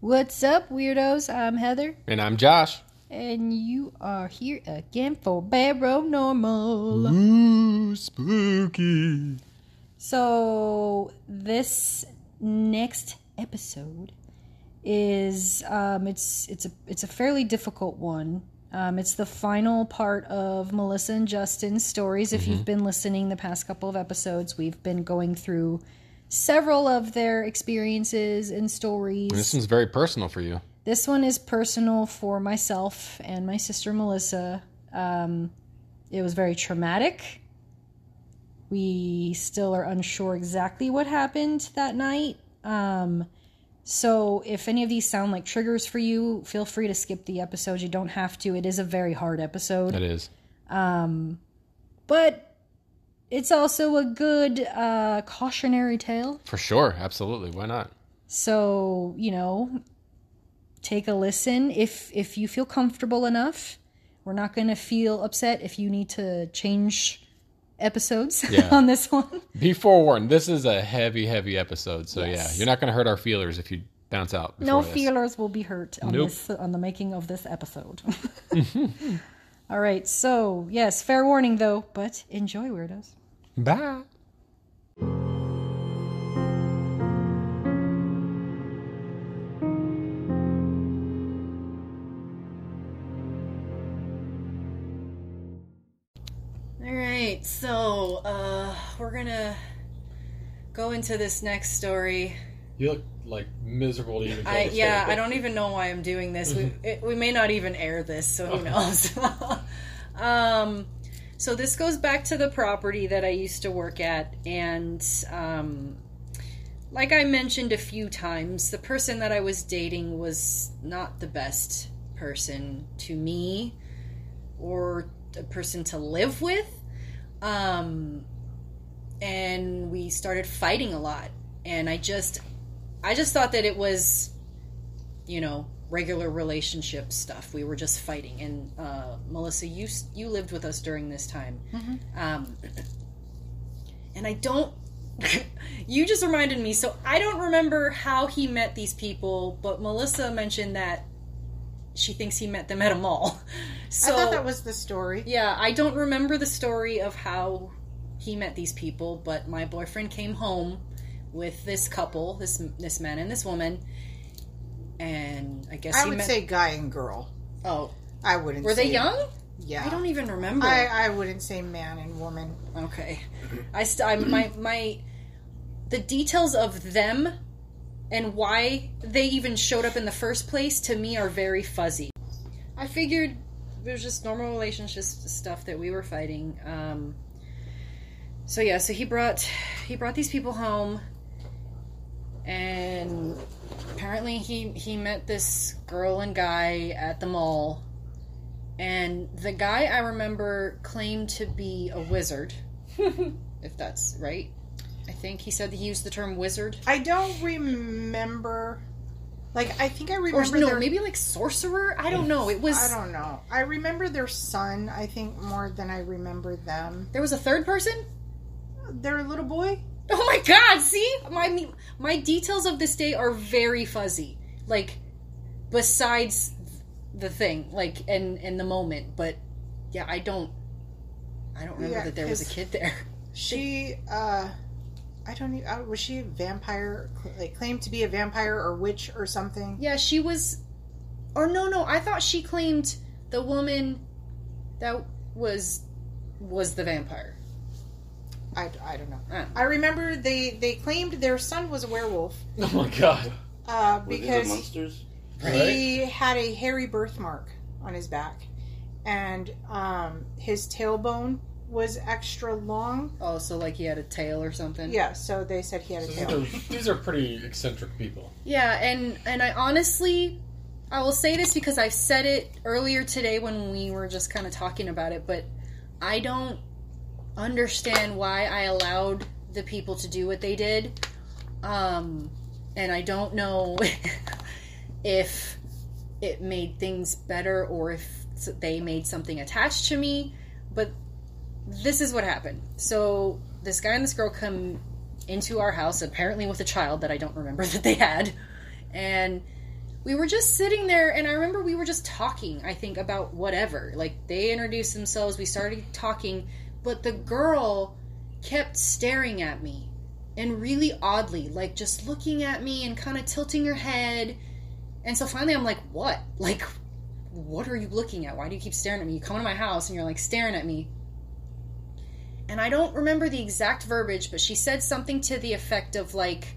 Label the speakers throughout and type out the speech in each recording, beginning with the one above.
Speaker 1: What's up, weirdos? I'm Heather,
Speaker 2: And I'm Josh.
Speaker 1: and you are here again for Paranormal.
Speaker 2: Ooh, spooky.
Speaker 1: So, this next episode is um, it's it's a it's a fairly difficult one. Um, it's the final part of Melissa and Justin's stories. If you've been listening the past couple of episodes, we've been going through several of their experiences and stories.
Speaker 2: This one's very personal for you.
Speaker 1: This one is personal for myself and my sister Melissa. Um, it was very traumatic. We still are unsure exactly what happened that night. Um, so, if any of these sound like triggers for you, feel free to skip the episode. You don't have to. It is a very hard episode.
Speaker 2: It is.
Speaker 1: But it's also a good uh, cautionary tale.
Speaker 2: For sure. Absolutely. Why not?
Speaker 1: So, you know, take a listen if if you feel comfortable enough. We're not going to feel upset if you need to change episodes
Speaker 2: Yeah.
Speaker 1: on this one.
Speaker 2: Be forewarned. This is a heavy, heavy episode. So,
Speaker 1: Yes.
Speaker 2: yeah, you're not going to hurt our feelers if you bounce out.
Speaker 1: No
Speaker 2: this.
Speaker 1: feelers will be hurt on
Speaker 2: Nope.
Speaker 1: this on the making of this episode. All right. So, yes, fair warning though, but enjoy weirdos.
Speaker 2: Bye.
Speaker 1: All right, so uh, we're gonna go into this next story.
Speaker 2: You look like miserable to even
Speaker 1: I yeah, I don't even know why I'm doing this. We it, we may not even air this, so who knows. um, so this goes back to the property that I used to work at, and um, like I mentioned a few times, the person that I was dating was not the best person to me, or a person to live with. Um, and we started fighting a lot, and I just I just thought that it was, you know, regular relationship stuff. We were just fighting. And uh, Melissa, you you lived with us during this time, um, and I don't. you just reminded me. So I don't remember how he met these people, but Melissa mentioned that she thinks he met them at a mall. So
Speaker 3: I thought that was the story.
Speaker 1: yeah, I don't remember the story of how he met these people, but my boyfriend came home with this couple, this this man and this woman, and I guess
Speaker 3: I
Speaker 1: he
Speaker 3: would
Speaker 1: met.
Speaker 3: say guy and girl.
Speaker 1: oh,
Speaker 3: I wouldn't.
Speaker 1: Say were they young?
Speaker 3: Yeah.
Speaker 1: I don't even remember.
Speaker 3: I, I wouldn't say man and woman.
Speaker 1: okay, I, st- I my my the details of them and why they even showed up in the first place to me are very fuzzy. I figured it was just normal relationship stuff that we were fighting. Um, so yeah, so he brought he brought these people home, and apparently he he met this girl and guy at the mall, and the guy I remember claimed to be a wizard, if that's right. I think he said that he used the term wizard.
Speaker 3: I don't remember. Like I think I
Speaker 1: Or
Speaker 3: remember.
Speaker 1: no,
Speaker 3: their,
Speaker 1: maybe like sorcerer. I don't know. It was
Speaker 3: I don't know. I remember their son. I think more than I remember them.
Speaker 1: there was a third person.
Speaker 3: Their little boy.
Speaker 1: Oh my god! See, my my details of this day are very fuzzy. Like, besides the thing, like, and and the moment, but yeah, I don't, I don't remember
Speaker 3: Yeah,
Speaker 1: that there was a kid there.
Speaker 3: She. uh I don't even. Uh, was she a vampire? Like claimed to be a vampire or witch or something?
Speaker 1: Yeah, she was, or no, no, I thought she claimed the woman that was was the vampire.
Speaker 3: I, I don't know. I remember they they claimed their son was a werewolf
Speaker 2: Oh, my God.
Speaker 3: uh,
Speaker 4: Were these the
Speaker 3: because
Speaker 4: monsters?
Speaker 3: he had a hairy birthmark on his back, and um, his tailbone was extra long.
Speaker 1: Oh, so like he had a tail or something.
Speaker 3: Yeah, so they said he had a
Speaker 2: These
Speaker 3: tail.
Speaker 2: are, these are pretty eccentric people.
Speaker 1: Yeah, and and I honestly, I will say this because I've said it earlier today when we were just kind of talking about it, but I don't understand why I allowed the people to do what they did, um, and I don't know if it made things better or if they made something attached to me, but this is what happened. So this guy and this girl come into our house, apparently with a child that I don't remember that they had, and we were just sitting there and I remember we were just talking, I think, about whatever. Like they introduced themselves, we started talking, but the girl kept staring at me and really oddly, like just looking at me and kind of tilting her head. And so finally I'm like, what? Like, what are you looking at? Why do you keep staring at me? You come to my house and you're like staring at me. And I don't remember the exact verbiage, but she said something to the effect of like,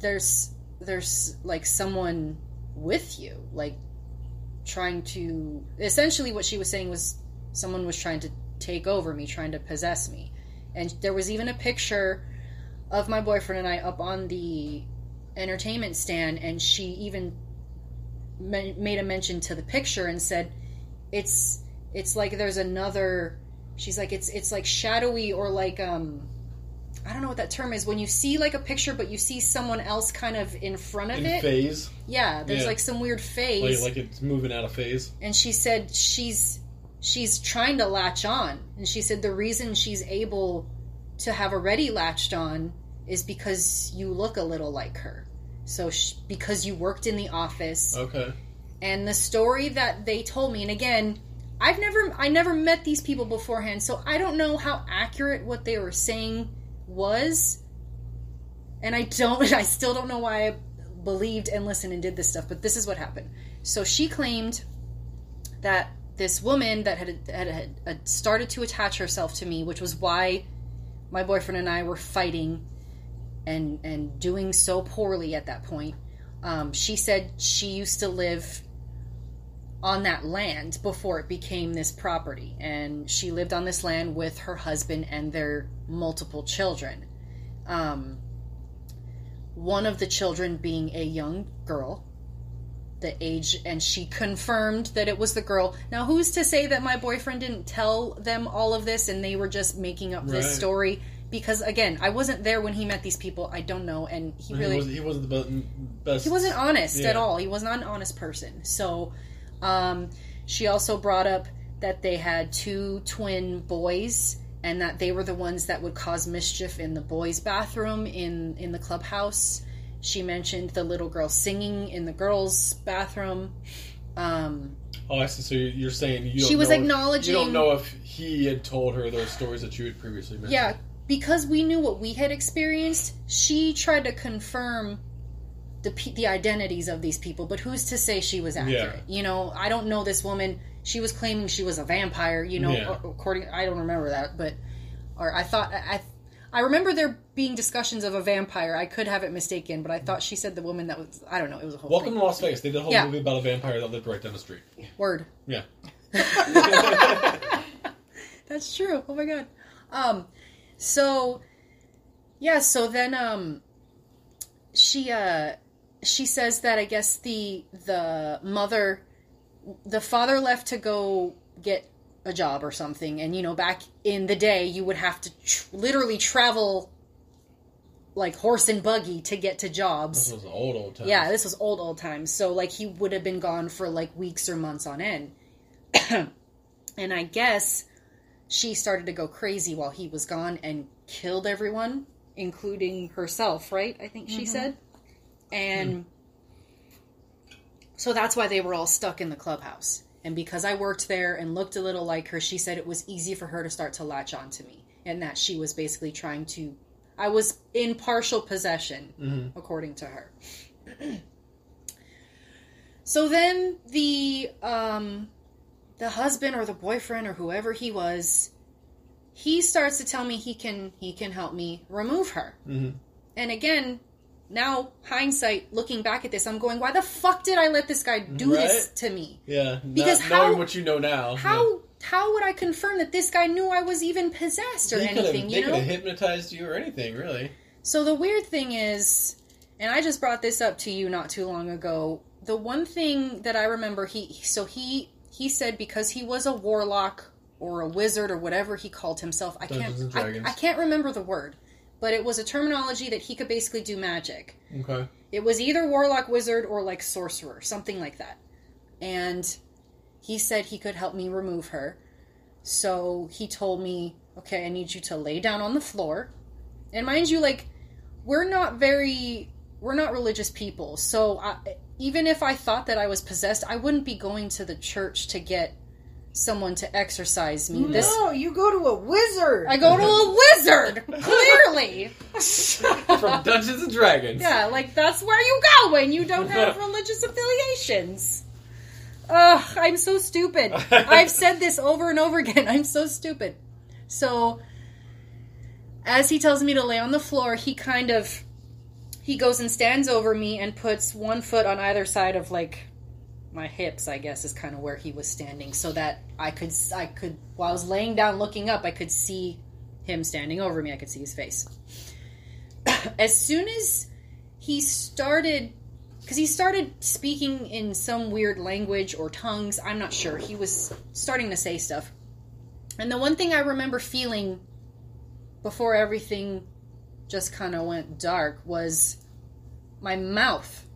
Speaker 1: there's there's like someone with you like trying to essentially what she was saying was someone was trying to take over me trying to possess me and there was even a picture of my boyfriend and I up on the entertainment stand and she even made a mention to the picture and said it's it's like there's another she's like it's it's like shadowy or like um I don't know what that term is when you see like a picture, but you see someone else kind of in front of
Speaker 2: In
Speaker 1: it.
Speaker 2: phase.
Speaker 1: Yeah, there's
Speaker 2: Yeah.
Speaker 1: like some weird phase.
Speaker 2: Like, like it's moving out of phase.
Speaker 1: and she said she's she's trying to latch on, and she said the reason she's able to have already latched on is because you look a little like her. So sh- because you worked in the office,
Speaker 2: Okay.
Speaker 1: and the story that they told me and again i've never i never met these people beforehand so i don't know how accurate what they were saying was and i don't i still don't know why i believed and listened and did this stuff but this is what happened so she claimed that this woman that had, had, had, started to attach herself to me which was why my boyfriend and i were fighting and and doing so poorly at that point um, she said she used to live on that land before it became this property. And she lived on this land with her husband and their multiple children. Um, one of the children being a young girl, the age, and she confirmed that it was the girl. Now, who's to say that my boyfriend didn't tell them all of this and they were just making up this
Speaker 2: Right.
Speaker 1: story? Because again, I wasn't there when he met these people. I don't know, and he really
Speaker 2: he, was, he wasn't the be- best.
Speaker 1: he wasn't honest
Speaker 2: Yeah.
Speaker 1: at all. He was not an honest person. So, um, she also brought up that they had two twin boys and that they were the ones that would cause mischief in the boys' bathroom in in the clubhouse. She mentioned the little girl singing in the girls' bathroom. Um,
Speaker 2: Oh, I see. So you're saying you don't
Speaker 1: She was
Speaker 2: know if-
Speaker 1: acknowledging-
Speaker 2: you don't know if he had told her those stories that you had previously mentioned.
Speaker 1: yeah, because we knew what we had experienced, she tried to confirm the the identities of these people. But who's to say she was accurate? You know, I don't know this woman. She was claiming she was a vampire. You know,
Speaker 2: Yeah.
Speaker 1: according I don't remember that, but or I thought I. I remember there being discussions of a vampire. I could have it mistaken, but I thought she said the woman that was. I don't know. It was a whole
Speaker 2: Welcome
Speaker 1: thing.
Speaker 2: to Las Vegas. They did a whole
Speaker 1: Yeah.
Speaker 2: movie about a vampire that lived right down the street.
Speaker 1: word.
Speaker 2: Yeah.
Speaker 1: That's true. Oh my god. Um so yeah, so then um she uh she says that I guess the the mother the father left to go get a job or something and you know back in the day you would have to tr- literally travel like horse and buggy to get to jobs.
Speaker 2: This was old, old times.
Speaker 1: Yeah, this was old, old times. So, like, he would have been gone for like weeks or months on end. and I guess she started to go crazy while he was gone and killed everyone, including herself, right? I think she mm-hmm. said. And hmm. so that's why they were all stuck in the clubhouse. And because I worked there and looked a little like her, she said it was easy for her to start to latch on to me. And that she was basically trying to. I was in partial possession, according to her. so then the um, the husband or the boyfriend or whoever he was, he starts to tell me he can he can help me remove her.
Speaker 2: Mhm.
Speaker 1: And again, now hindsight, looking back at this, I'm going, why the fuck did I let this guy do this to me?
Speaker 2: Yeah.
Speaker 1: Because
Speaker 2: not
Speaker 1: how-
Speaker 2: knowing what you know now.
Speaker 1: How how would I confirm that this guy knew I was even possessed or
Speaker 2: They
Speaker 1: anything? You know.
Speaker 2: hypnotized you or anything, really.
Speaker 1: So the weird thing is, and I just brought this up to you not too long ago. The one thing that I remember, he so he he said because he was a warlock or a wizard or whatever he called himself. I
Speaker 2: Dungeons
Speaker 1: can't I, I can't remember the word, but it was a terminology that he could basically do magic.
Speaker 2: Okay.
Speaker 1: It was either warlock, wizard, or like sorcerer, something like that. And he said he could help me remove her. So he told me, okay, I need you to lay down on the floor. And mind you, like, we're not very, we're not religious people. So I, even if I thought that I was possessed, I wouldn't be going to the church to get someone to exorcise me. This
Speaker 3: no, you go to a wizard.
Speaker 1: I go to a wizard, clearly.
Speaker 2: From Dungeons and Dragons.
Speaker 1: Yeah, like that's where you go when you don't have religious affiliations. Ugh, I'm so stupid. I've said this over and over again. I'm so stupid. So, as he tells me to lay on the floor, he kind of he goes and stands over me and puts one foot on either side of like my hips. I guess is kind of where he was standing, so that I could I could while I was laying down looking up, I could see him standing over me. I could see his face. as soon as he started because he started speaking in some weird language or tongues i'm not sure he was starting to say stuff and the one thing i remember feeling before everything just kind of went dark was my mouth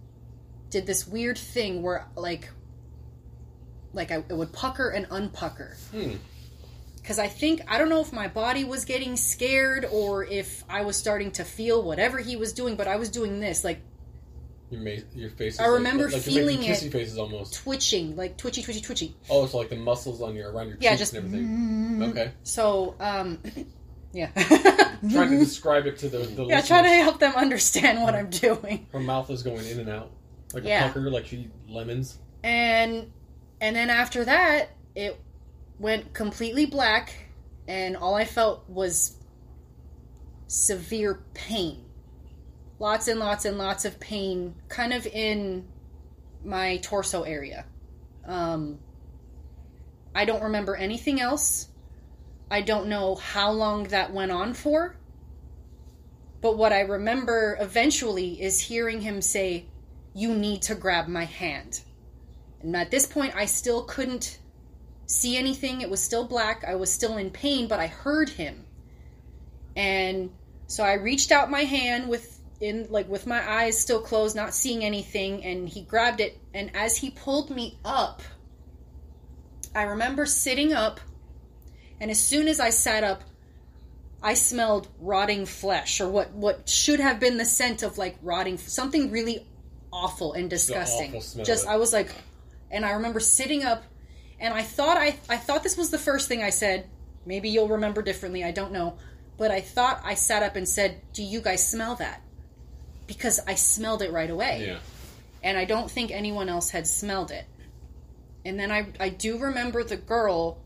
Speaker 1: did this weird thing where like like I, it would pucker and unpucker
Speaker 2: Hmm.
Speaker 1: because I think I don't know if my body was getting scared or if I was starting to feel whatever he was doing, but I was doing this like
Speaker 2: Your, ma- your face
Speaker 1: I remember
Speaker 2: like, like
Speaker 1: feeling it.
Speaker 2: faces almost.
Speaker 1: twitching, like twitchy, twitchy, twitchy.
Speaker 2: Oh, so like the muscles on your around your
Speaker 1: Yeah,
Speaker 2: cheeks
Speaker 1: just
Speaker 2: and everything. Okay.
Speaker 1: so um, yeah,
Speaker 2: Trying to describe it to the, the
Speaker 1: yeah, trying to help them understand what I'm doing,
Speaker 2: Her mouth is going in and out like
Speaker 1: Yeah.
Speaker 2: a pucker, like she lemons.
Speaker 1: and and then after that it went completely black, and all I felt was severe pain. Lots and lots and lots of pain, kind of in my torso area. Um, I don't remember anything else. I don't know how long that went on for. But what I remember eventually is hearing him say, You need to grab my hand. And at this point, I still couldn't see anything. It was still black. I was still in pain, but I heard him. And so I reached out my hand with in like with my eyes still closed, not seeing anything, and he grabbed it and as he pulled me up, I remember sitting up and as soon as I sat up, I smelled rotting flesh or what what should have been the scent of like rotting something really awful and disgusting.
Speaker 2: awful
Speaker 1: Just. I was like and I remember sitting up and I thought I I thought this was the first thing I said. Maybe you'll remember differently, I don't know. But I thought I sat up and said, "Do you guys smell that?" Because I smelled it right away
Speaker 2: Yeah.
Speaker 1: and I don't think anyone else had smelled it. And then I, I do remember the girl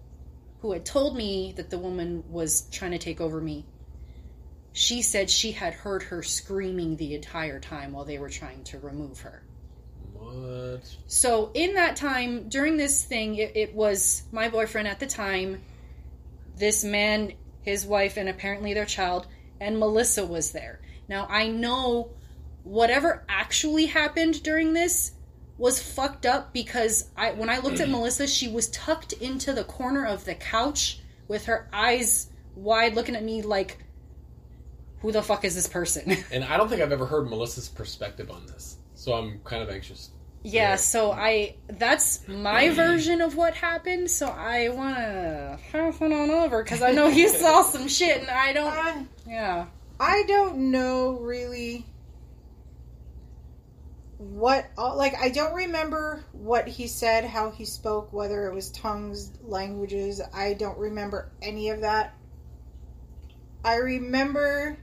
Speaker 1: who had told me that the woman was trying to take over me. She said she had heard her screaming the entire time while they were trying to remove her.
Speaker 2: What?
Speaker 1: So, in that time, during this thing, it, it was my boyfriend at the time, this man, his wife, and apparently their child, and Melissa was there. Now, I know whatever actually happened during this was fucked up because I when I looked at Melissa, she was tucked into the corner of the couch with her eyes wide looking at me like who the fuck is this person?
Speaker 2: And I don't think I've ever heard Melissa's perspective on this, so I'm kind of anxious.
Speaker 1: Yeah, so I that's my version of what happened. So I want to pass it on over because I know you saw some shit, and I don't.
Speaker 3: Uh,
Speaker 1: Yeah,
Speaker 3: I don't know really what all like I don't remember what he said, how he spoke, whether it was tongues, languages. I don't remember any of that. I remember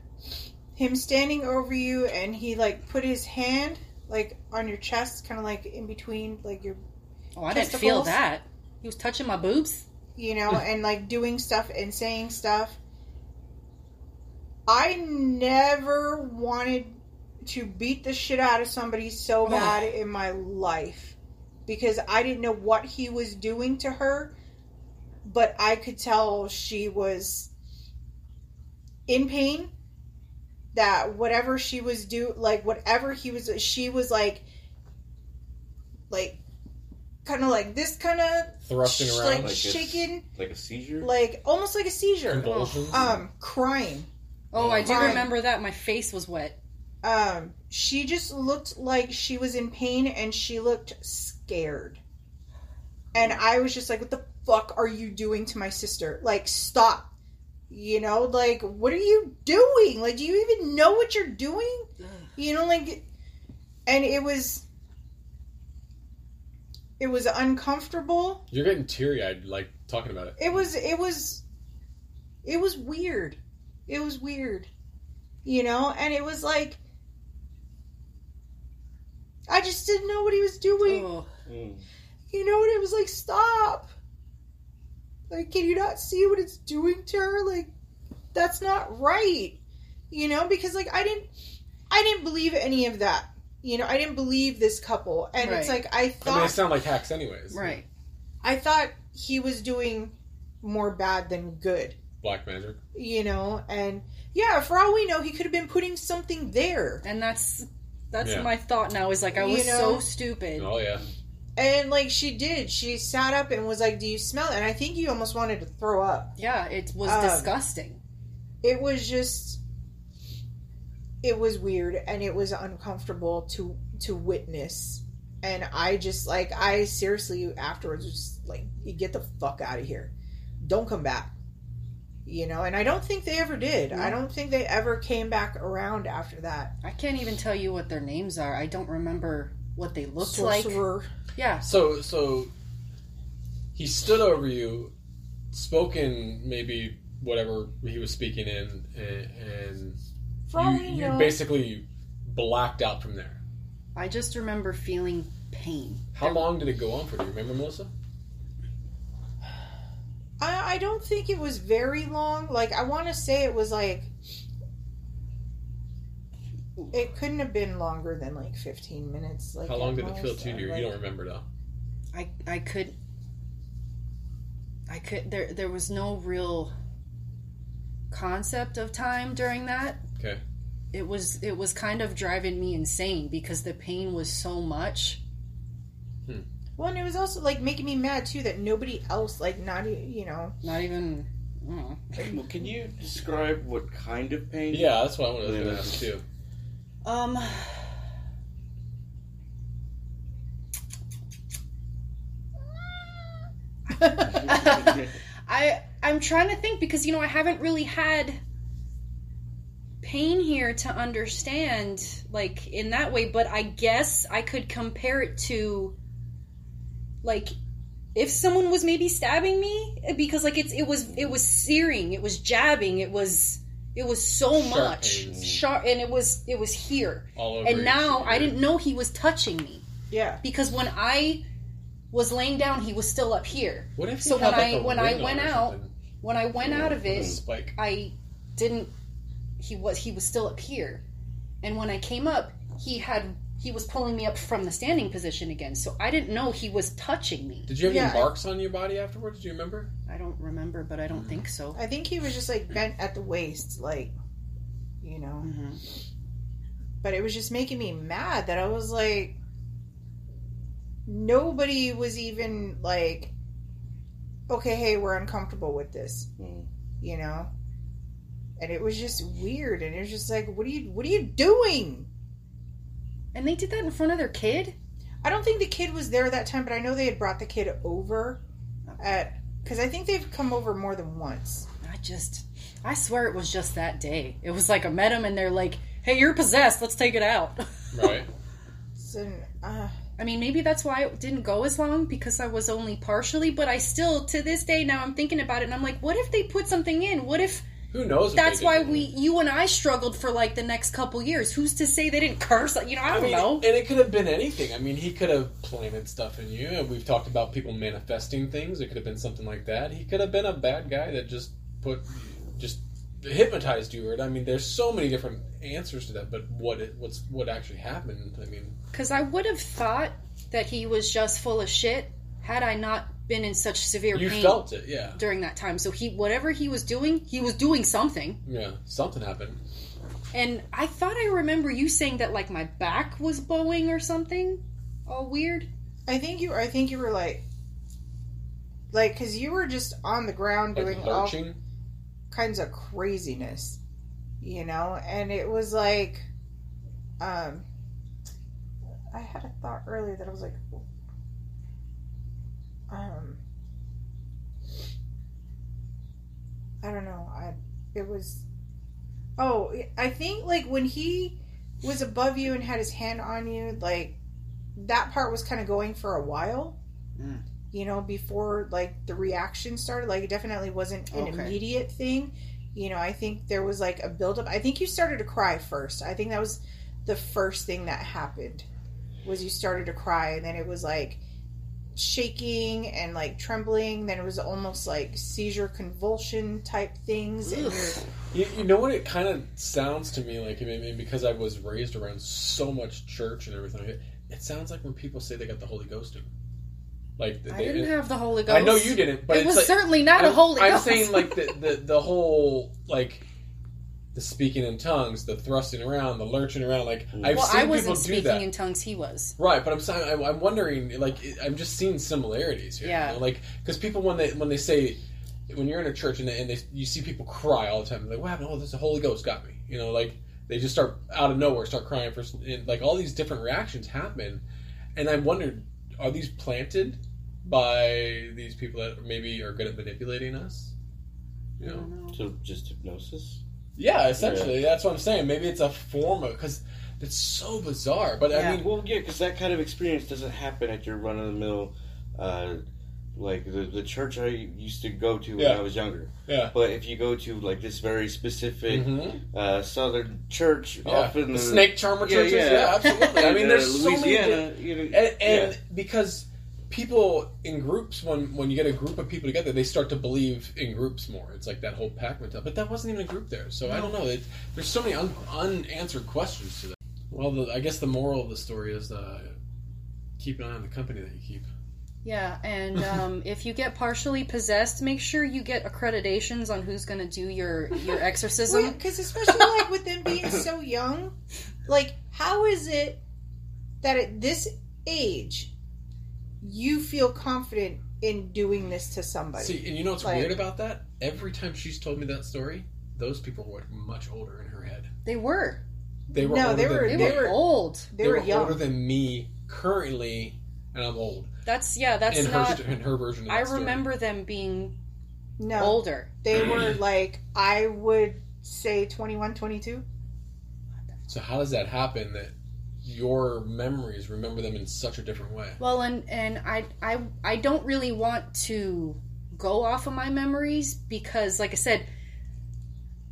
Speaker 3: him standing over you and he like put his hand like on your chest, kind of like in between like your
Speaker 1: oh, I didn't feel that. He was touching my boobs.
Speaker 3: you know, and like doing stuff and saying stuff. I never wanted to beat the shit out of somebody so bad in my life because I didn't know what he was doing to her, but I could tell she was in pain. That whatever she was do like whatever he was she was like like kind of like this kind of
Speaker 2: Thrusting around
Speaker 3: like
Speaker 4: like it's-
Speaker 3: shaking
Speaker 4: Like a seizure?
Speaker 3: like almost like a seizure
Speaker 2: convulsions.
Speaker 3: um crying
Speaker 1: Oh, I do
Speaker 3: Fine.
Speaker 1: remember that. My face was wet.
Speaker 3: um she just looked like she was in pain and she looked scared and i was just like what the fuck are you doing to my sister like stop you know like what are you doing like do you even know what you're doing you know like and it was it was uncomfortable.
Speaker 2: You're getting teary eyed, like talking about it.
Speaker 3: It was it was it was weird. It was weird. You know, and it was like I just didn't know what he was doing.
Speaker 1: Oh,
Speaker 4: Mm.
Speaker 3: You know, and it was like, stop. Like, can you not see what it's doing to her? Like, that's not right. You know, because like I didn't I didn't believe any of that. You know, I didn't believe this couple. And it's like I
Speaker 2: I mean,
Speaker 3: thought
Speaker 2: they sound like hacks, anyways.
Speaker 1: right.
Speaker 3: I thought he was doing more bad than good.
Speaker 2: Black magic.
Speaker 3: You know, and yeah, for all we know, he could have been putting something there.
Speaker 1: And that's that's
Speaker 2: Yeah.
Speaker 1: my thought now. Is like I
Speaker 3: You
Speaker 1: was
Speaker 3: know?
Speaker 1: so stupid.
Speaker 2: Oh yeah.
Speaker 3: And like she did, she sat up and was like, "Do you smell it?" And I think you almost wanted to throw up.
Speaker 1: Yeah, it was
Speaker 3: Um,
Speaker 1: disgusting.
Speaker 3: it was just it was weird and it was uncomfortable to to witness and i just like i seriously afterwards was just like you get the fuck out of here don't come back you know and i don't think they ever did i don't think they ever came back around after that
Speaker 1: I can't even tell you what their names are. I don't remember what they looked like.
Speaker 3: sorcerer
Speaker 1: Yeah,
Speaker 2: So so he stood over you, spoke in maybe whatever he was speaking in, and, and
Speaker 3: for
Speaker 2: you, you basically blacked out from there.
Speaker 1: I just remember feeling pain.
Speaker 2: How long did it go on for? Do you remember, Melissa?
Speaker 3: I, I don't think it was very long like i want to say it was like it couldn't have been longer than like 15 minutes like
Speaker 2: How long did it feel to you?
Speaker 3: Like-
Speaker 2: You don't remember though.
Speaker 1: I I could I could there there was no real concept of time during that.
Speaker 2: Okay.
Speaker 1: It was it was kind of driving me insane because the pain was so much. Hmm.
Speaker 3: Well, and it was also like making me mad too that nobody else, like, not e- you know,
Speaker 1: Not even I know.
Speaker 4: Well, Can you describe what kind of pain?
Speaker 2: Yeah, that's what I was going to ask too.
Speaker 1: Um I I'm trying to think because you know I haven't really had pain here to understand like in that way, but I guess I could compare it to like if someone was maybe stabbing me because like it's it was it was searing, it was jabbing, it was it was so
Speaker 2: Sharp
Speaker 1: much
Speaker 2: pains.
Speaker 1: sharp and it was it was here.
Speaker 2: All over.
Speaker 1: And now
Speaker 2: shoulder.
Speaker 1: I didn't know he was touching me
Speaker 3: yeah.
Speaker 1: because when I was laying down, he was still up here.
Speaker 2: What if he
Speaker 1: So
Speaker 2: had,
Speaker 1: when
Speaker 2: like,
Speaker 1: I-
Speaker 2: a
Speaker 1: when I went out- When I went out of
Speaker 2: a
Speaker 1: it,
Speaker 2: spike.
Speaker 1: I didn't. He was he was still up here, and when I came up, he had he was pulling me up from the standing position again. So I didn't know he was touching me.
Speaker 2: Did you have
Speaker 3: Yeah.
Speaker 2: any marks on your body afterwards? Do you remember?
Speaker 1: I don't remember, but I don't
Speaker 2: Mm.
Speaker 1: think so.
Speaker 3: I think he was just like bent at the waist, like, you know.
Speaker 1: hmm
Speaker 3: But it was just making me mad that I was like, nobody was even like, okay, hey, we're uncomfortable with this,
Speaker 4: Mm.
Speaker 3: you know. And it was just weird, and it was just like, what are you, what are you doing?
Speaker 1: And they did that in front of their kid.
Speaker 3: I don't think the kid was there that time, but I know they had brought the kid over at because I think they've come over more than once.
Speaker 1: I just, I swear it was just that day. It was like I met him and they're like, "Hey, you're possessed. Let's take it out."
Speaker 2: Right.
Speaker 3: So, uh,
Speaker 1: I mean, maybe that's why it didn't go as long because I was only partially, but I still, to this day, now I'm thinking about it and I'm like, what if they put something in? What if
Speaker 2: Who knows?
Speaker 1: that's why we, you and I struggled for like the next couple years? Who's to say they didn't curse? You know, I don't
Speaker 2: mean,
Speaker 1: know.
Speaker 2: And it could have been anything. I mean, he could have planted stuff in you. And we've talked about people manifesting things. It could have been something like that. He could have been a bad guy that just put, just hypnotized you. Or I mean, there's so many different answers to that. But what it, what's what actually happened? I mean,
Speaker 1: Because I would have thought that he was just full of shit had I not been in such severe
Speaker 2: you
Speaker 1: pain
Speaker 2: felt it, yeah,
Speaker 1: during that time. So he, whatever he was doing, he was doing something.
Speaker 2: yeah. Something happened.
Speaker 1: And I thought I remember you saying that like my back was bowing or something. All weird.
Speaker 3: I think you, I think you were like, like, because you were just on the ground
Speaker 2: Like
Speaker 3: doing all kinds of craziness, you know, and it was like, um, I had a thought earlier that I was like, um, I don't know, I, it was, oh, I think like when he was above you and had his hand on you, like that part was kind of going for a while,
Speaker 1: Mm.
Speaker 3: You know, before like the reaction started, like it definitely wasn't an
Speaker 1: Okay.
Speaker 3: immediate thing. You know, I think there was like a buildup. I think you started to cry first. I think that was the first thing that happened was you started to cry, and then it was like shaking and like trembling. Then it was almost like seizure convulsion type things,
Speaker 2: You, you know what it kind of sounds to me like, I mean, because I was raised around so much church and everything. It, it sounds like when people say they got the Holy Ghost in them. Like
Speaker 1: I
Speaker 2: they,
Speaker 1: didn't have the Holy Ghost.
Speaker 2: I know you didn't, but
Speaker 1: it was
Speaker 2: like,
Speaker 1: certainly not a
Speaker 2: I'm-
Speaker 1: Holy
Speaker 2: I'm
Speaker 1: Ghost.
Speaker 2: saying like the, the the whole like the speaking in tongues, the thrusting around, the lurching around. Like mm. I've
Speaker 1: well,
Speaker 2: seen
Speaker 1: I
Speaker 2: people
Speaker 1: wasn't
Speaker 2: do
Speaker 1: speaking
Speaker 2: that.
Speaker 1: in tongues. He was.
Speaker 2: Right, but I'm saying I'm, I'm wondering, like, I'm just seeing similarities here.
Speaker 1: Yeah.
Speaker 2: you know, like because people when they when they say when you're in a church and they, and they you see people cry all the time, like, what happened? Oh, this the Holy Ghost got me. You know, like they just start out of nowhere start crying for and, like all these different reactions happen, and I wondered, are these planted by these people that maybe are good at manipulating us? You
Speaker 1: I
Speaker 2: know.
Speaker 1: know.
Speaker 4: So just hypnosis.
Speaker 2: Yeah, essentially, that's what I'm saying. Maybe it's a form of because it's so bizarre. But I mean,
Speaker 4: Well, yeah, because that kind of experience doesn't happen at your run of the mill, uh, like the the church I used to go to when
Speaker 2: Yeah.
Speaker 4: I was younger.
Speaker 2: Yeah.
Speaker 4: But if you go to like this very specific
Speaker 2: mhm.
Speaker 4: uh, southern church,
Speaker 2: yeah.
Speaker 4: often
Speaker 2: the snake charmer churches. Yeah,
Speaker 4: yeah.
Speaker 2: absolutely. I mean, there's so many.
Speaker 4: Louisiana, you know,
Speaker 2: and, and
Speaker 4: yeah.
Speaker 2: because people in groups when when you get a group of people together they start to believe in groups more. It's like that whole pack mentality. But that wasn't even a group there. So i don't know. It, there's so many un, unanswered questions to that. Well the, i guess the moral of the story is uh, keep an eye on the company that you keep.
Speaker 1: Yeah, and um, if you get partially possessed, make sure you get accreditations on who's going to do your your exorcism.
Speaker 3: Because especially like with them being so young, like how is it that at this age you feel confident in doing this to somebody?
Speaker 2: see and you know what's
Speaker 3: Like-
Speaker 2: weird about that every time she's told me that story those people were much older in her head
Speaker 1: They were.
Speaker 2: they were
Speaker 3: No,
Speaker 2: older
Speaker 3: they were-
Speaker 1: They,
Speaker 2: than
Speaker 3: they
Speaker 2: me.
Speaker 1: were,
Speaker 3: were-
Speaker 1: old.
Speaker 3: they,
Speaker 2: they
Speaker 3: were,
Speaker 2: were
Speaker 3: young.
Speaker 2: older than me currently and i'm old
Speaker 1: That's yeah. That's
Speaker 2: in her
Speaker 1: not.
Speaker 2: st- in her version of that
Speaker 1: I
Speaker 2: story.
Speaker 1: remember them being
Speaker 3: no,
Speaker 1: older.
Speaker 3: they were like I would say 21, 22.
Speaker 2: So how does that happen that your memories remember them in such a different way?
Speaker 1: Well, and and I I I don't really want to go off of my memories because, like I said,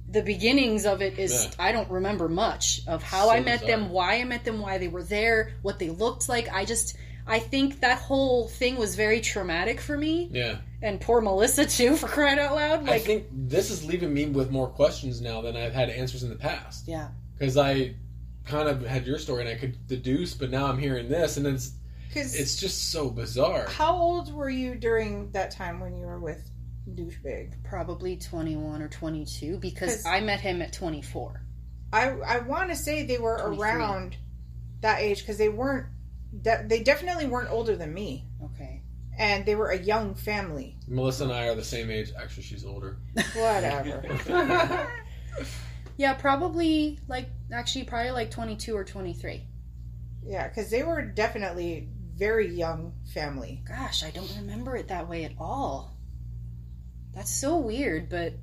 Speaker 1: the beginnings of it is
Speaker 2: Yeah.
Speaker 1: I don't remember much of how
Speaker 2: So
Speaker 1: I met them, why I met them, why they were there, what they looked like. I just I think that whole thing was very traumatic for me,
Speaker 2: Yeah.
Speaker 1: and poor Melissa too, for crying out loud.
Speaker 2: I
Speaker 1: Like,
Speaker 2: think this is leaving me with more questions now than I've had answers in the past.
Speaker 1: yeah,
Speaker 2: Because I kind of had your story and I could deduce, but now I'm hearing this and it's
Speaker 3: Because
Speaker 2: it's just so bizarre.
Speaker 3: how old were you during that time when you were with douchebag?
Speaker 1: probably twenty one or 22 because I met him at twenty four.
Speaker 3: I I want to say they were around that age because they weren't. De- they definitely weren't older than me,
Speaker 1: Okay,
Speaker 3: and they were a young family.
Speaker 2: Melissa and I are the same age. Actually, she's older.
Speaker 3: Whatever.
Speaker 1: yeah, probably like actually probably like twenty two or twenty three.
Speaker 3: yeah, because they were definitely very young family.
Speaker 1: Gosh, I don't remember it that way at all. That's so weird, but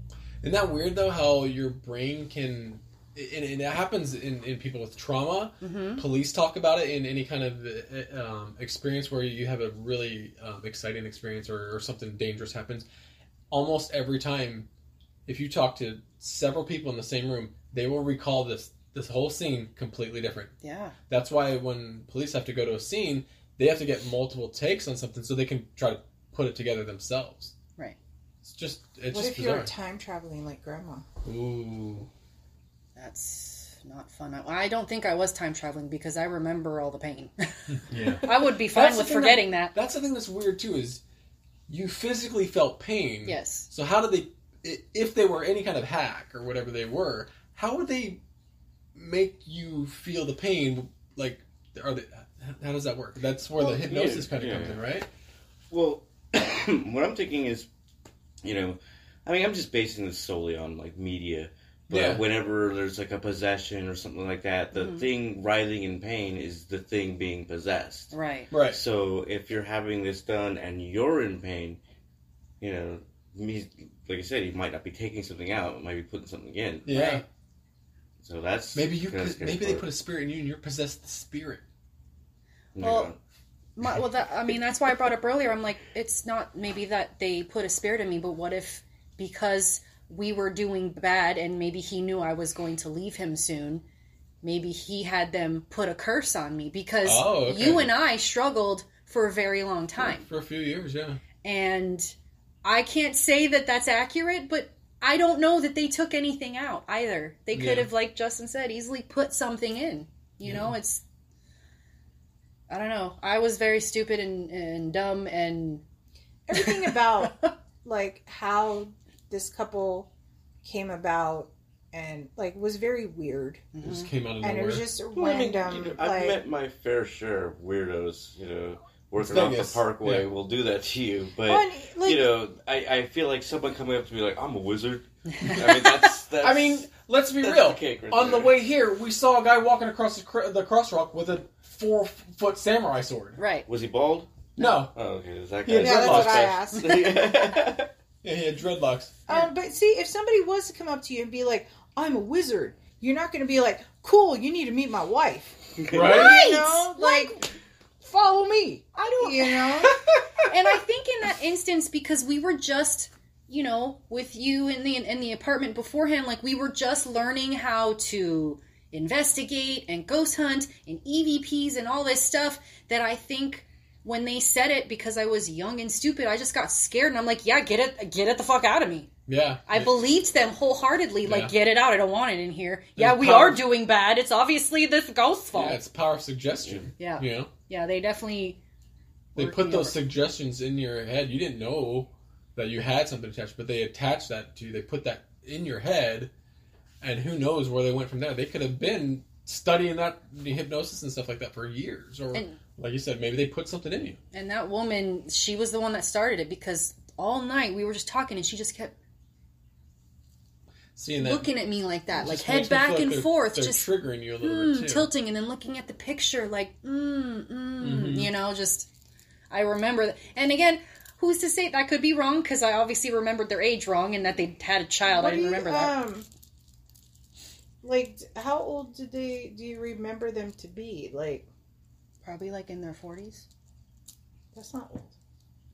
Speaker 2: Isn't that weird though? How your brain can, and, and it happens in, in people with trauma.
Speaker 1: mhm.
Speaker 2: Police talk about it in any kind of uh, um, experience where you have a really um, exciting experience or, or something dangerous happens. Almost every time, if you talk to several people in the same room, they will recall this this whole scene completely different.
Speaker 1: yeah,
Speaker 2: That's why when police have to go to a scene, they have to get multiple takes on something so they can try to put it together themselves.
Speaker 1: Right.
Speaker 2: It's just it's
Speaker 3: what
Speaker 2: just
Speaker 3: if you're time traveling like grandma?
Speaker 2: Ooh.
Speaker 1: that's not fun. I I don't think I was time traveling because I remember all the pain.
Speaker 2: Yeah.
Speaker 1: I would be fine
Speaker 2: That's
Speaker 1: with
Speaker 2: thing
Speaker 1: forgetting that.
Speaker 2: That's the thing that's weird too is you physically felt pain.
Speaker 1: Yes.
Speaker 2: So how do they, i- if they were any kind of hack or whatever they were, how would they make you feel the pain? Like, are they? How does that work? That's where
Speaker 4: Well,
Speaker 2: the hypnosis
Speaker 4: yeah,
Speaker 2: kind of
Speaker 4: yeah.
Speaker 2: comes in, right?
Speaker 4: Well, what I'm thinking is, you know, I mean, I'm just basing this solely on like media. But
Speaker 2: Yeah.
Speaker 4: whenever there's like a possession or something like that, the
Speaker 1: Mhm.
Speaker 4: thing writhing in pain is the thing being possessed.
Speaker 1: Right.
Speaker 2: Right.
Speaker 4: So if you're having this done and you're in pain, you know, me, like I said, he might not be taking something out, might be putting something in.
Speaker 2: Yeah.
Speaker 1: Right.
Speaker 4: So that's
Speaker 2: Maybe you.
Speaker 4: kinda
Speaker 2: Put, maybe they put a spirit in you, and you're possessed the spirit.
Speaker 1: Well, my, well, that, I mean, that's why I brought up earlier. I'm like, it's not maybe that they put a spirit in me, but what if because we were doing bad and maybe he knew I was going to leave him soon, maybe he had them put a curse on me because
Speaker 2: Oh, okay.
Speaker 1: you and I struggled for a very long time.
Speaker 2: For a few years, yeah.
Speaker 1: And I can't say that that's accurate, but I don't know that they took anything out either. They could
Speaker 2: Yeah.
Speaker 1: have, like Justin said, easily put something in. You know, it's. I don't know. I was very stupid and, and dumb and.
Speaker 3: Everything about like how this couple came about and like was very weird.
Speaker 2: It just mm-hmm. came out of nowhere.
Speaker 3: And it was just
Speaker 4: Well, I mean,
Speaker 3: random.
Speaker 4: you know, I've
Speaker 3: like,
Speaker 4: met my fair share of weirdos. You know, working
Speaker 2: It's
Speaker 4: off the Parkway
Speaker 2: Yeah.
Speaker 4: will do that to you. But
Speaker 3: well, like,
Speaker 4: you know, I, I feel like someone coming up to me like, "I'm a wizard." I mean, that's, that's
Speaker 2: I mean, let's be real.
Speaker 4: the right
Speaker 2: On the way here, we saw a guy walking across the, cr- the crosswalk with a four foot samurai sword.
Speaker 1: Right.
Speaker 4: was he bald?
Speaker 2: No,
Speaker 4: Oh, okay. Is that
Speaker 2: Yeah,
Speaker 4: guy?
Speaker 3: yeah, that's what I asked.
Speaker 2: yeah, he had dreadlocks.
Speaker 3: Um, but see, if somebody was to come up to you and be like, "I'm a wizard," you're not going to be like, "Cool, you need to meet my wife."
Speaker 2: Right?
Speaker 3: You know, like, follow me.
Speaker 1: I don't.
Speaker 3: You know,
Speaker 1: and I think in that instance, because we were just, you know, with you in the in the apartment beforehand, like we were just learning how to investigate and ghost hunt and EVPs and all this stuff that I think when they said it because I was young and stupid, I just got scared and I'm like, yeah, get it get it the fuck out of me.
Speaker 2: Yeah.
Speaker 1: I believed them wholeheartedly, like
Speaker 2: Yeah.
Speaker 1: get it out, I don't want it in here. Yeah, we
Speaker 2: power-
Speaker 1: are doing bad. It's obviously this ghost's fault.
Speaker 2: Yeah, it's power of suggestion.
Speaker 1: Yeah.
Speaker 2: Yeah.
Speaker 1: yeah, they definitely
Speaker 2: They put those
Speaker 1: over.
Speaker 2: suggestions in your head. You didn't know that you had something attached, but they attached that to you. They put that in your head, and who knows where they went from there. They could have been studying that the hypnosis and stuff like that for years, or
Speaker 1: And-
Speaker 2: like you said, maybe they put something in you.
Speaker 1: And that woman, she was the one that started it because all night we were just talking and she just kept
Speaker 2: Seeing that,
Speaker 1: looking at me like that, like head
Speaker 2: makes me feel
Speaker 1: back
Speaker 2: like
Speaker 1: and
Speaker 2: they're-
Speaker 1: forth,
Speaker 2: they're
Speaker 1: just
Speaker 2: triggering you a little
Speaker 1: mm,
Speaker 2: bit too.
Speaker 1: tilting and then looking at the picture like, mm, mm,
Speaker 2: Mhm.
Speaker 1: you know, just, I remember that. And again, who's to say that could be wrong because I obviously remembered their age wrong and that they had a child.
Speaker 3: What
Speaker 1: I didn't
Speaker 3: you,
Speaker 1: remember that.
Speaker 3: Um, like, how old did they? Do you remember them to be? Like,
Speaker 1: Probably like in their 40s.
Speaker 3: that's not old.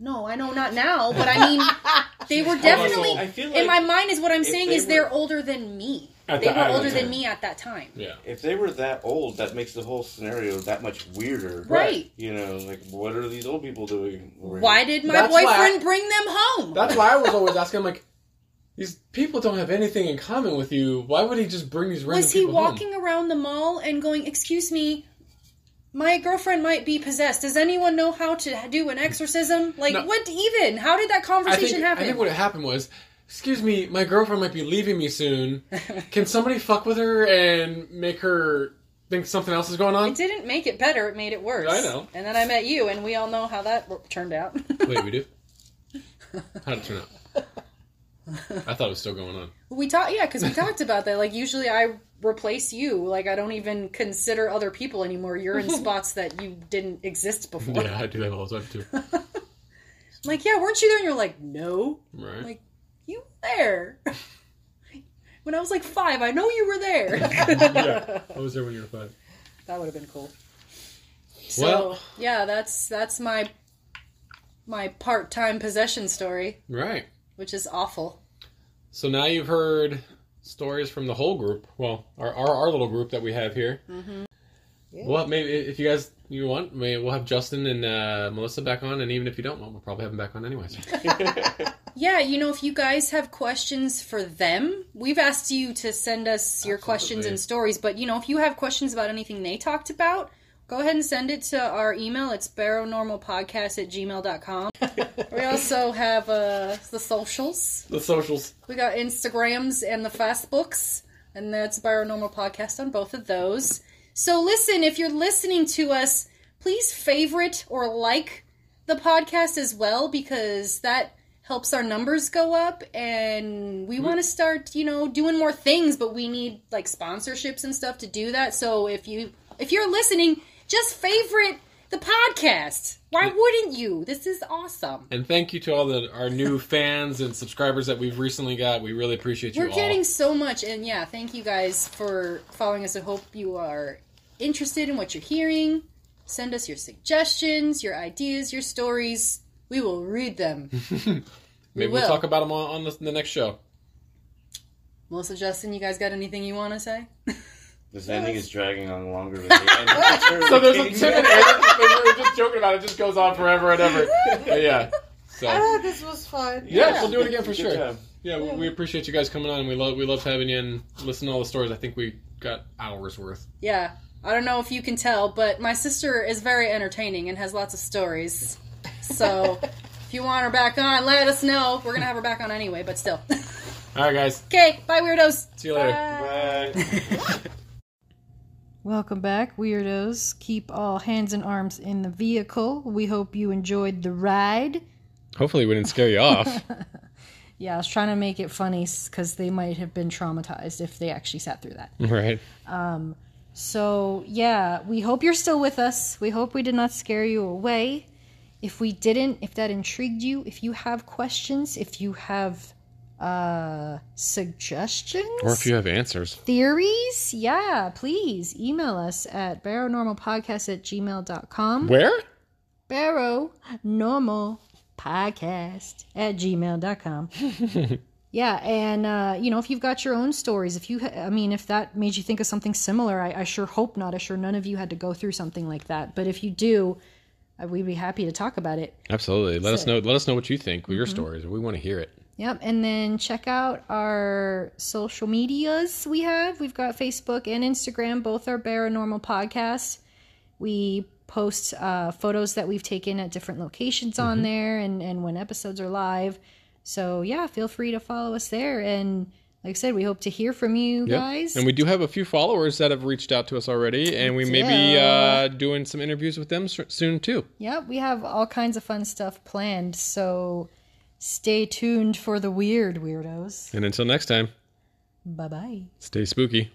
Speaker 1: No, I know not now, but I mean, they were definitely.
Speaker 4: I feel like
Speaker 1: in my mind, is what I'm
Speaker 4: if
Speaker 1: saying
Speaker 4: they
Speaker 1: is they're older than me.
Speaker 2: At
Speaker 1: They
Speaker 2: the-
Speaker 1: were
Speaker 2: at the
Speaker 1: older than
Speaker 2: time.
Speaker 1: me at that time.
Speaker 2: Yeah,
Speaker 4: if they were that old, that makes the whole scenario that much weirder.
Speaker 1: Right.
Speaker 4: You know, like what are these old people doing? over
Speaker 1: Why
Speaker 4: here?
Speaker 1: did my
Speaker 2: That's why
Speaker 1: boyfriend
Speaker 2: I-
Speaker 1: bring them home?
Speaker 2: that's why I was always asking. Like, these people don't have anything in common with you. Why would he just bring these random
Speaker 1: Was he
Speaker 2: people home?
Speaker 1: walking around the mall and going, "Excuse me, my girlfriend might be possessed. Does anyone know how to do an exorcism?" Like,
Speaker 2: No.
Speaker 1: what even? How did that
Speaker 2: I
Speaker 1: conversation
Speaker 2: think,
Speaker 1: happen?
Speaker 2: I think what happened was, excuse me, my girlfriend might be leaving me soon. Can somebody fuck with her and make her think something else is going on?
Speaker 1: it didn't make it better; it made it worse.
Speaker 2: I know.
Speaker 1: And then I met you, and we all know how that turned out.
Speaker 2: Wait, we do? How'd it turn out? I thought it was still going on.
Speaker 1: we talked, yeah, because we talked about that. Like, usually I replace you. Like, I don't even consider other people anymore. You're in spots that you didn't exist before.
Speaker 2: Yeah, I do that all the time too.
Speaker 1: Like, yeah, weren't you there? And you're like, no.
Speaker 2: Right?
Speaker 1: Like, there. when I was like five, I know you were there.
Speaker 2: yeah, I was there when you were five.
Speaker 1: That would have been cool. So
Speaker 2: Well-
Speaker 1: yeah, that's that's my my part time possession story,
Speaker 2: Right.
Speaker 1: which is awful.
Speaker 2: So now you've heard stories from the whole group. Well, our our, our little group that we have here.
Speaker 1: Mm-hmm.
Speaker 3: Yeah.
Speaker 2: Well, maybe if you guys you want, maybe we'll have Justin and uh, Melissa back on, and even if you don't, well, we'll probably have them back on anyways.
Speaker 1: Yeah, you know, if you guys have questions for them, we've asked you to send us your questions and stories. But you know, if you have questions about anything they talked about, go ahead and send it to our email. It's barrownormalpodcast at gmail.com. we also have uh, the socials.
Speaker 2: the socials.
Speaker 1: We got Instagrams and the Facebooks, and that's Paranormal Podcast on both of those. So listen, if you're listening to us, please favorite or like the podcast as well because that helps our numbers go up and we mm-hmm. want to start, you know, doing more things, but we need like sponsorships and stuff to do that. So if you if you're listening, just favorite the podcast. Why wouldn't you? This is awesome.
Speaker 2: And thank you to all the our new fans and subscribers that we've recently got. We really appreciate you
Speaker 1: We're
Speaker 2: all.
Speaker 1: getting so much, and yeah, thank you guys for following us. I hope you are interested in what you're hearing. Send us your suggestions, your ideas, your stories. We will read them.
Speaker 2: Maybe
Speaker 1: will.
Speaker 2: we'll talk about them on, on the, the next show.
Speaker 1: Melissa, Justin, you guys got anything you want to say?
Speaker 4: This ending is dragging on longer than the end.
Speaker 2: So there's a two minute. We're just joking about it. It just goes on forever and ever. But yeah. So
Speaker 3: I thought this was fun.
Speaker 2: yeah, we'll do it again for
Speaker 4: Good
Speaker 2: sure.
Speaker 4: job.
Speaker 2: Yeah, we, we appreciate you guys coming on. and We love we love having you and listening to all the stories. I think we got hours worth.
Speaker 1: Yeah. I don't know if you can tell, but my sister is very entertaining and has lots of stories. So if you want her back on, let us know. We're going to have her back on anyway, but still.
Speaker 2: All right, guys.
Speaker 1: okay, bye, weirdos.
Speaker 2: See you later.
Speaker 4: Bye.
Speaker 1: Welcome back, weirdos. Keep all hands and arms in the vehicle. We hope you enjoyed the ride.
Speaker 2: Hopefully, we didn't scare you off.
Speaker 1: Yeah, I was trying to make it funny because they might have been traumatized if they actually sat through that.
Speaker 2: right.
Speaker 1: Um, So, yeah, we hope you're still with us. We hope we did not scare you away. If we didn't, if that intrigued you, if you have questions, if you have uh suggestions
Speaker 2: Or if you have answers.
Speaker 1: theories yeah please email us at barrownormalpodcast at gmail.com
Speaker 2: Where?
Speaker 1: barrow normal podcast at gmail.com yeah and uh, you know if you've got your own stories if you ha- i mean if that made you think of something similar I, I sure hope not i sure none of you had to go through something like that but if you do uh, we'd be happy to talk about it
Speaker 2: Absolutely. Let us know. Let us know what you think. Your stories. We want to hear it.
Speaker 1: Yep, and then check out our social medias we have. We've got Facebook and Instagram, both are Paranormal Podcasts. We post uh, photos that we've taken at different locations on there and, and when episodes are live. So, yeah, feel free to follow us there. And like I said, we hope to hear from you
Speaker 2: Yep.
Speaker 1: guys.
Speaker 2: And we do have a few followers that have reached out to us already, and we may be uh, doing some interviews with them soon too.
Speaker 1: Yep, we have all kinds of fun stuff planned. So, stay tuned for the weird weirdos.
Speaker 2: And until next time,
Speaker 1: Bye bye.
Speaker 2: stay spooky.